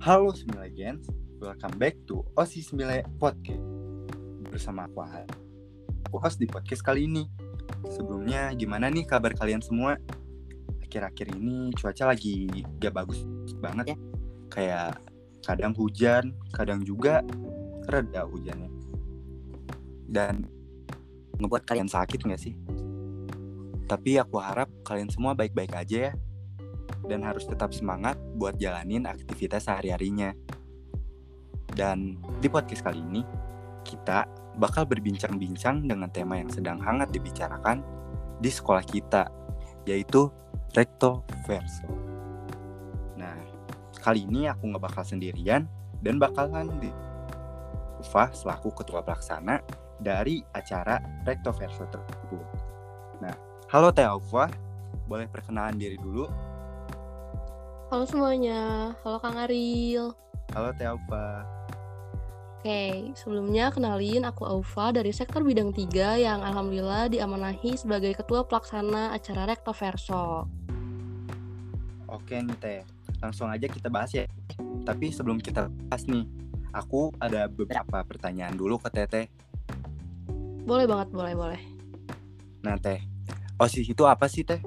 Halo Semile Gens, welcome back to Osi Semile Podcast. Bersama aku Ahad. Aku host di podcast kali ini. Sebelumnya gimana nih kabar kalian semua? Akhir-akhir ini cuaca lagi gak bagus banget ya. Kayak kadang hujan, kadang juga reda hujannya. Dan ngebuat kalian sakit gak sih? Tapi aku harap kalian semua baik-baik aja ya dan harus tetap semangat buat jalanin aktivitas sehari-harinya. Dan di podcast kali ini, kita bakal berbincang-bincang dengan tema yang sedang hangat dibicarakan di sekolah kita, yaitu recto verso. Nah, kali ini aku nggak bakal sendirian dan bakalan di Ufa selaku ketua pelaksana dari acara recto verso tersebut. Nah, halo Teh Ufa, boleh perkenalan diri dulu Halo semuanya, halo Kang Aril. Halo Teh Aufa. Oke, sebelumnya kenalin aku Aufa dari sektor bidang 3 yang alhamdulillah diamanahi sebagai ketua pelaksana acara Rekto Verso. Oke nih Teh, langsung aja kita bahas ya. Tapi sebelum kita bahas nih, aku ada beberapa pertanyaan dulu ke Teteh. Boleh banget, boleh, boleh. Nah Teh, OSIS itu apa sih Teh?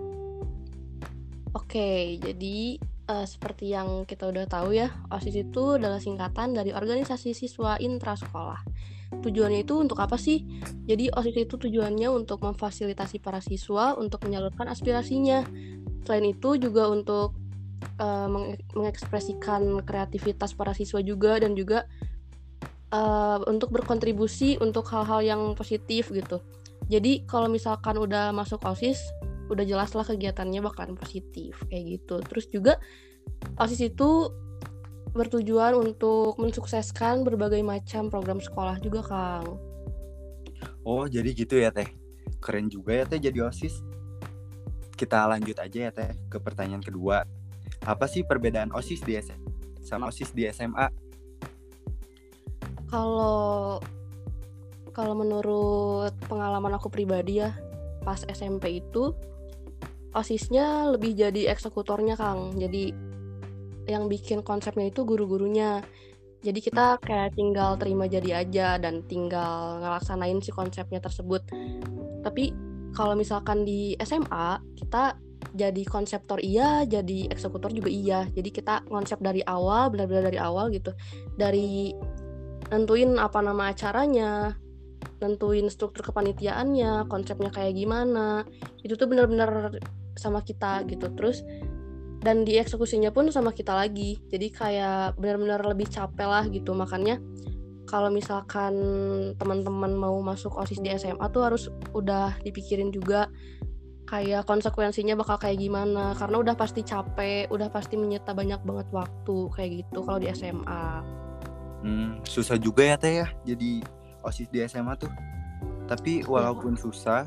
Oke, jadi uh, seperti yang kita udah tahu ya, OSIS itu adalah singkatan dari organisasi siswa intrasekolah. Tujuannya itu untuk apa sih? Jadi OSIS itu tujuannya untuk memfasilitasi para siswa untuk menyalurkan aspirasinya. Selain itu juga untuk uh, meng mengekspresikan kreativitas para siswa juga dan juga uh, untuk berkontribusi untuk hal-hal yang positif gitu. Jadi kalau misalkan udah masuk OSIS, udah jelas lah kegiatannya bakalan positif kayak gitu. Terus juga osis itu bertujuan untuk mensukseskan berbagai macam program sekolah juga kang. Oh jadi gitu ya teh. Keren juga ya teh jadi osis. Kita lanjut aja ya teh ke pertanyaan kedua. Apa sih perbedaan osis di SMA sama osis di SMA kalau kalau menurut pengalaman aku pribadi ya pas SMP itu osisnya lebih jadi eksekutornya kang. Jadi yang bikin konsepnya itu guru-gurunya. Jadi kita kayak tinggal terima jadi aja dan tinggal ngelaksanain si konsepnya tersebut. Tapi kalau misalkan di SMA kita jadi konseptor iya jadi eksekutor juga iya. Jadi kita konsep dari awal benar-benar dari awal gitu. Dari nentuin apa nama acaranya nentuin struktur kepanitiaannya konsepnya kayak gimana. Itu tuh benar-benar sama kita gitu. Terus dan dieksekusinya pun sama kita lagi. Jadi kayak benar-benar lebih capek lah gitu. Makanya kalau misalkan teman-teman mau masuk osis di SMA tuh harus udah dipikirin juga kayak konsekuensinya bakal kayak gimana. Karena udah pasti capek udah pasti menyita banyak banget waktu kayak gitu kalau di SMA hmm, susah juga ya teh ya jadi osis di SMA tuh. Tapi walaupun ya. susah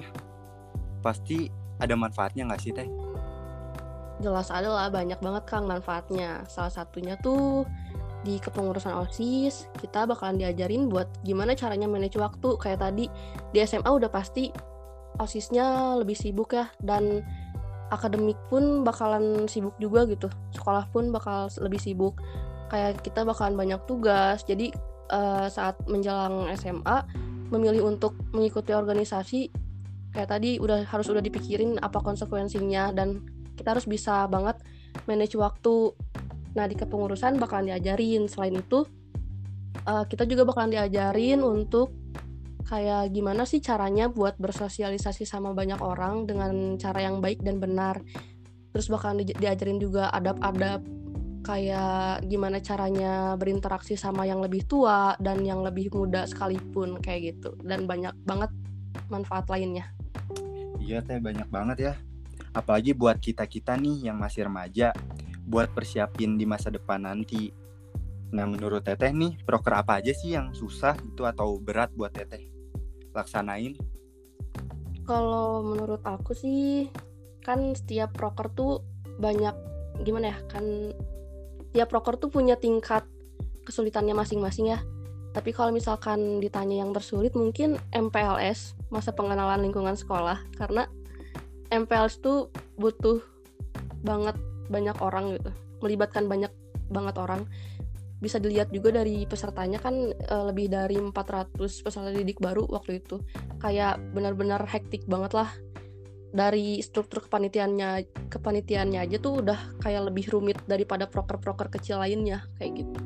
pasti ada manfaatnya nggak sih teh? Jelas ada lah banyak banget kang manfaatnya. Salah satunya tuh di kepengurusan OSIS kita bakalan diajarin buat gimana caranya manage waktu kayak tadi di SMA udah pasti OSISnya lebih sibuk ya dan akademik pun bakalan sibuk juga gitu sekolah pun bakal lebih sibuk kayak kita bakalan banyak tugas jadi uh, saat menjelang SMA memilih untuk mengikuti organisasi kayak tadi udah harus udah dipikirin apa konsekuensinya dan kita harus bisa banget manage waktu. Nah di kepengurusan bakalan diajarin. Selain itu uh, kita juga bakalan diajarin untuk kayak gimana sih caranya buat bersosialisasi sama banyak orang dengan cara yang baik dan benar. Terus bakalan di diajarin juga adab-adab kayak gimana caranya berinteraksi sama yang lebih tua dan yang lebih muda sekalipun kayak gitu. Dan banyak banget manfaat lainnya Iya teh banyak banget ya. Apalagi buat kita-kita nih yang masih remaja, buat persiapin di masa depan nanti. Nah menurut Teteh nih, proker apa aja sih yang susah itu atau berat buat Teteh laksanain? Kalau menurut aku sih, kan setiap proker tuh banyak gimana ya kan tiap proker tuh punya tingkat kesulitannya masing-masing ya tapi kalau misalkan ditanya yang tersulit mungkin MPLS masa pengenalan lingkungan sekolah. Karena MPLS itu butuh banget banyak orang gitu. Melibatkan banyak banget orang. Bisa dilihat juga dari pesertanya kan uh, lebih dari 400 peserta didik baru waktu itu. Kayak benar-benar hektik banget lah. Dari struktur kepanitiaannya kepanitiaannya aja tuh udah kayak lebih rumit daripada proker-proker kecil lainnya kayak gitu.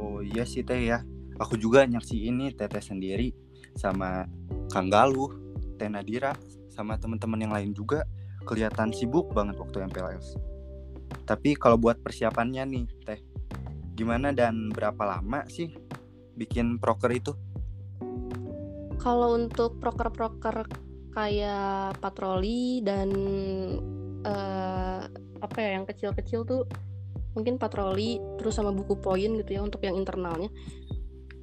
Oh iya sih teh ya, aku juga nyaksi ini teteh sendiri sama Kang Galuh, Teh Nadira, sama teman-teman yang lain juga kelihatan sibuk banget waktu MPLS. Tapi kalau buat persiapannya nih, Teh, gimana dan berapa lama sih bikin proker itu? Kalau untuk proker-proker kayak patroli dan uh, apa ya yang kecil-kecil tuh mungkin patroli terus sama buku poin gitu ya untuk yang internalnya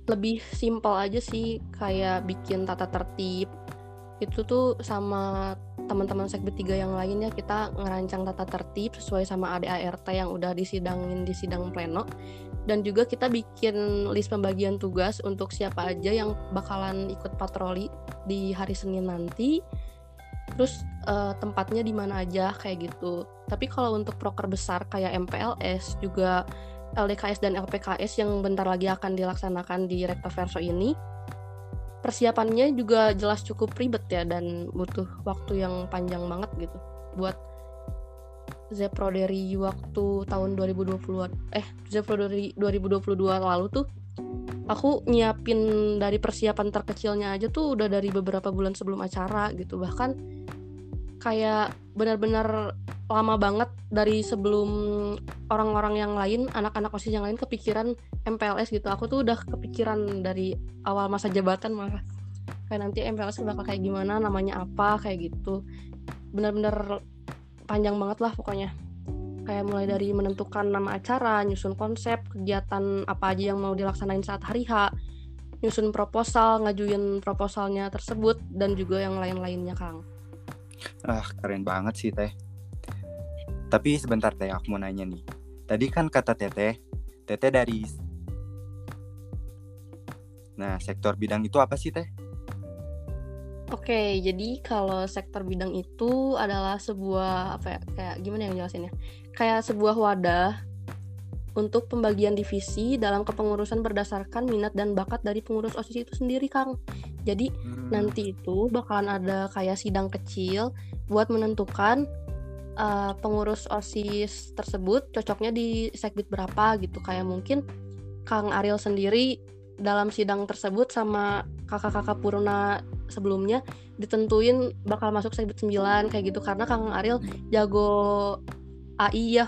lebih simpel aja sih kayak bikin tata tertib. Itu tuh sama teman-teman sekbid tiga yang lainnya kita ngerancang tata tertib sesuai sama ADART yang udah disidangin di sidang pleno. Dan juga kita bikin list pembagian tugas untuk siapa aja yang bakalan ikut patroli di hari Senin nanti. Terus uh, tempatnya di mana aja kayak gitu. Tapi kalau untuk proker besar kayak MPLS juga LDKS dan LPKS yang bentar lagi akan dilaksanakan di Verso ini. Persiapannya juga jelas cukup ribet ya dan butuh waktu yang panjang banget gitu buat Zepro dari waktu tahun 2020 eh Zepro dari 2022 lalu tuh aku nyiapin dari persiapan terkecilnya aja tuh udah dari beberapa bulan sebelum acara gitu. Bahkan kayak benar-benar lama banget dari sebelum orang-orang yang lain, anak-anak OSIS yang lain kepikiran MPLS gitu. Aku tuh udah kepikiran dari awal masa jabatan malah kayak nanti MPLS bakal kayak gimana, namanya apa kayak gitu. Benar-benar panjang banget lah pokoknya. Kayak mulai dari menentukan nama acara, nyusun konsep, kegiatan apa aja yang mau dilaksanain saat hari H, nyusun proposal, ngajuin proposalnya tersebut dan juga yang lain-lainnya, Kang. Ah, keren banget sih, Teh. Tapi sebentar, Teh, aku mau nanya nih. Tadi kan kata Teteh, Teteh dari Nah, sektor bidang itu apa sih, Teh? Oke, jadi kalau sektor bidang itu adalah sebuah apa ya, kayak gimana yang jelasinnya? Kayak sebuah wadah untuk pembagian divisi dalam kepengurusan berdasarkan minat dan bakat dari pengurus OSIS itu sendiri, Kang. Jadi hmm. nanti itu bakalan ada kayak sidang kecil buat menentukan uh, pengurus OSIS tersebut cocoknya di sekbid berapa gitu. Kayak mungkin Kang Ariel sendiri dalam sidang tersebut sama kakak-kakak Purna sebelumnya ditentuin bakal masuk sekbid 9 kayak gitu karena Kang Ariel jago AI ya.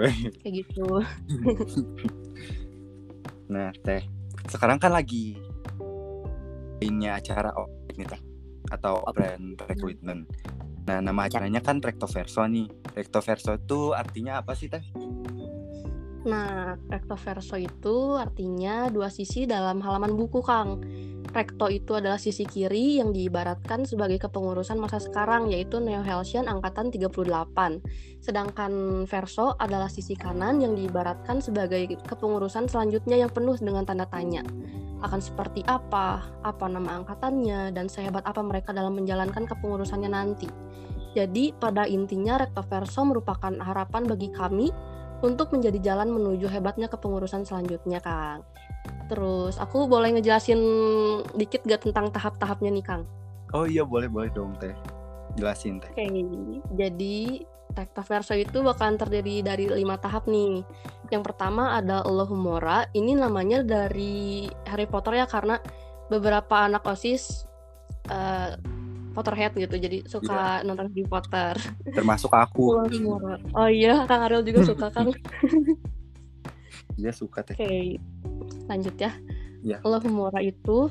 kayak gitu. nah, Teh, sekarang kan lagi ini acara nih atau brand recruitment. Nah, nama acaranya kan Recto Verso nih. Recto Verso itu artinya apa sih, Teh? Nah, recto verso itu artinya dua sisi dalam halaman buku, Kang. Recto itu adalah sisi kiri yang diibaratkan sebagai kepengurusan masa sekarang, yaitu Neo Helsian angkatan 38. Sedangkan verso adalah sisi kanan yang diibaratkan sebagai kepengurusan selanjutnya yang penuh dengan tanda tanya akan seperti apa, apa nama angkatannya, dan sehebat apa mereka dalam menjalankan kepengurusannya nanti. Jadi, pada intinya Recto Verso merupakan harapan bagi kami untuk menjadi jalan menuju hebatnya kepengurusan selanjutnya, Kang. Terus, aku boleh ngejelasin dikit gak tentang tahap-tahapnya nih, Kang? Oh iya, boleh-boleh dong, Teh. Jelasin, Teh. Oke, jadi Recto Verso itu bakalan terdiri dari lima tahap nih. Yang pertama ada Allahumora. Ini namanya dari Harry Potter ya karena beberapa anak osis uh, Potterhead gitu, jadi suka yeah. nonton Harry Potter. Termasuk aku. oh iya, Kang Ariel juga suka kan? Iya suka teh. Oke, okay. Lanjut ya. Yeah. Allahumora itu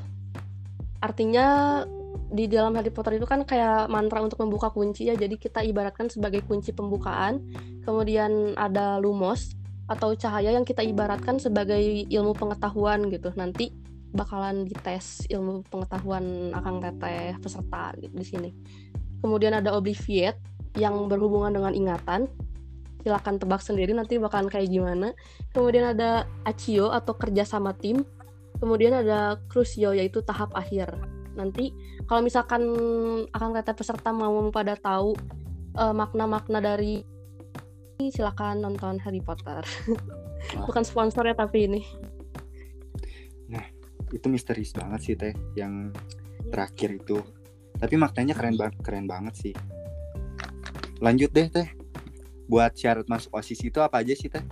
artinya di dalam Harry Potter itu kan kayak mantra untuk membuka kunci ya. Jadi kita ibaratkan sebagai kunci pembukaan. Kemudian ada lumos atau cahaya yang kita ibaratkan sebagai ilmu pengetahuan gitu. Nanti bakalan dites ilmu pengetahuan akan teteh peserta gitu, di sini. Kemudian ada obliviate yang berhubungan dengan ingatan silakan tebak sendiri nanti bakalan kayak gimana. Kemudian ada acio atau kerja sama tim. Kemudian ada crucio yaitu tahap akhir. Nanti kalau misalkan akan kata peserta mau pada tahu eh, makna-makna dari silakan nonton Harry Potter. Bukan sponsor ya tapi ini. itu misterius banget sih teh yang terakhir itu. Tapi maknanya keren banget keren banget sih. Lanjut deh teh buat syarat masuk osis itu apa aja sih teh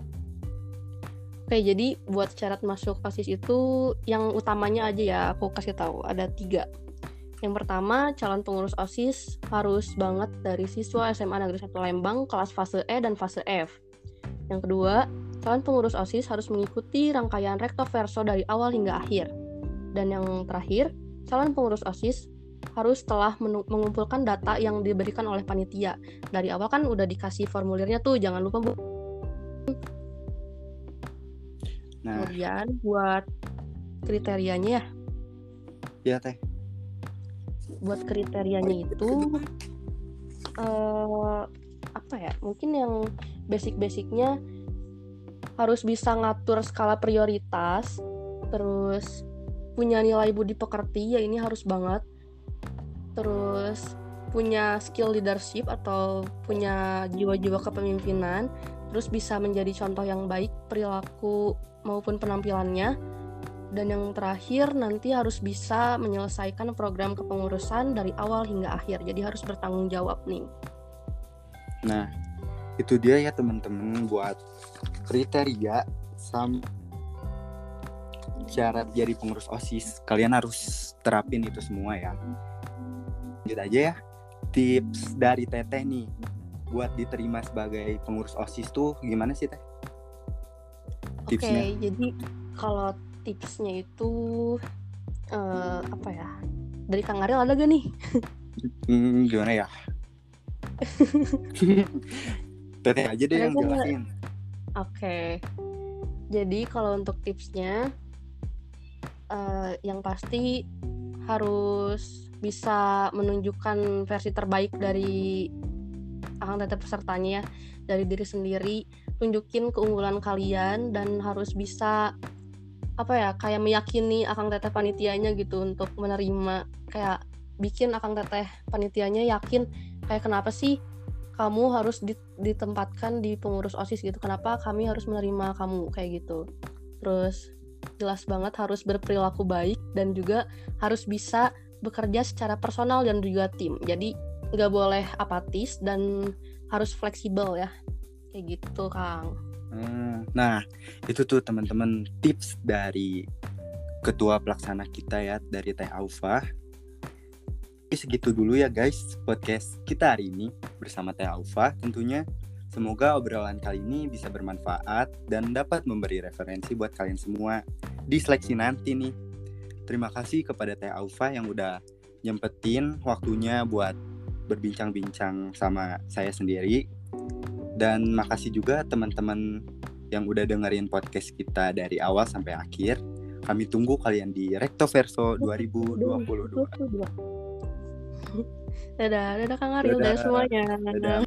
Oke, jadi buat syarat masuk OSIS itu yang utamanya aja ya aku kasih tahu ada tiga. Yang pertama, calon pengurus OSIS harus banget dari siswa SMA Negeri 1 Lembang kelas fase E dan fase F. Yang kedua, calon pengurus OSIS harus mengikuti rangkaian recto verso dari awal hingga akhir. Dan yang terakhir, calon pengurus OSIS harus telah mengumpulkan data yang diberikan oleh panitia. Dari awal kan udah dikasih formulirnya tuh, jangan lupa Bu. nah Kemudian buat kriterianya ya, ya teh buat kriterianya itu eh apa ya? Mungkin yang basic-basicnya harus bisa ngatur skala prioritas, terus punya nilai budi pekerti ya ini harus banget. Terus punya skill leadership atau punya jiwa-jiwa kepemimpinan, terus bisa menjadi contoh yang baik perilaku maupun penampilannya. Dan yang terakhir nanti harus bisa menyelesaikan program kepengurusan dari awal hingga akhir. Jadi harus bertanggung jawab nih. nah itu dia ya teman-teman buat kriteria sam syarat jadi pengurus osis kalian harus terapin itu semua ya lanjut aja ya tips dari teteh nih buat diterima sebagai pengurus osis tuh gimana sih teh Oke, tipsnya jadi kalau tipsnya itu eh, apa ya? Dari Kang Ariel ada gak nih? Hmm, gimana ya teteh aja deh yang jelasin Oke. Jadi kalau untuk tipsnya eh, yang pasti harus bisa menunjukkan versi terbaik dari akang teteh pesertanya ya, dari diri sendiri, tunjukin keunggulan kalian dan harus bisa apa ya kayak meyakini akang teteh panitianya gitu untuk menerima kayak bikin akang teteh panitianya yakin kayak kenapa sih kamu harus di- ditempatkan di pengurus OSIS gitu. Kenapa kami harus menerima kamu kayak gitu. Terus jelas banget harus berperilaku baik dan juga harus bisa bekerja secara personal dan juga tim. Jadi nggak boleh apatis dan harus fleksibel ya. Kayak gitu, Kang. Hmm, Nah, itu tuh teman-teman tips dari ketua pelaksana kita ya dari Teh Aufa. Oke, segitu dulu ya guys podcast kita hari ini bersama Teh Aufa tentunya. Semoga obrolan kali ini bisa bermanfaat dan dapat memberi referensi buat kalian semua di seleksi nanti nih. Terima kasih kepada Teh Aufa yang udah nyempetin waktunya buat berbincang-bincang sama saya sendiri. Dan makasih juga teman-teman yang udah dengerin podcast kita dari awal sampai akhir. Kami tunggu kalian di Recto Verso 2022. Dadah, dadah Kang Ariel, dadah Dadah. semuanya. Dadah.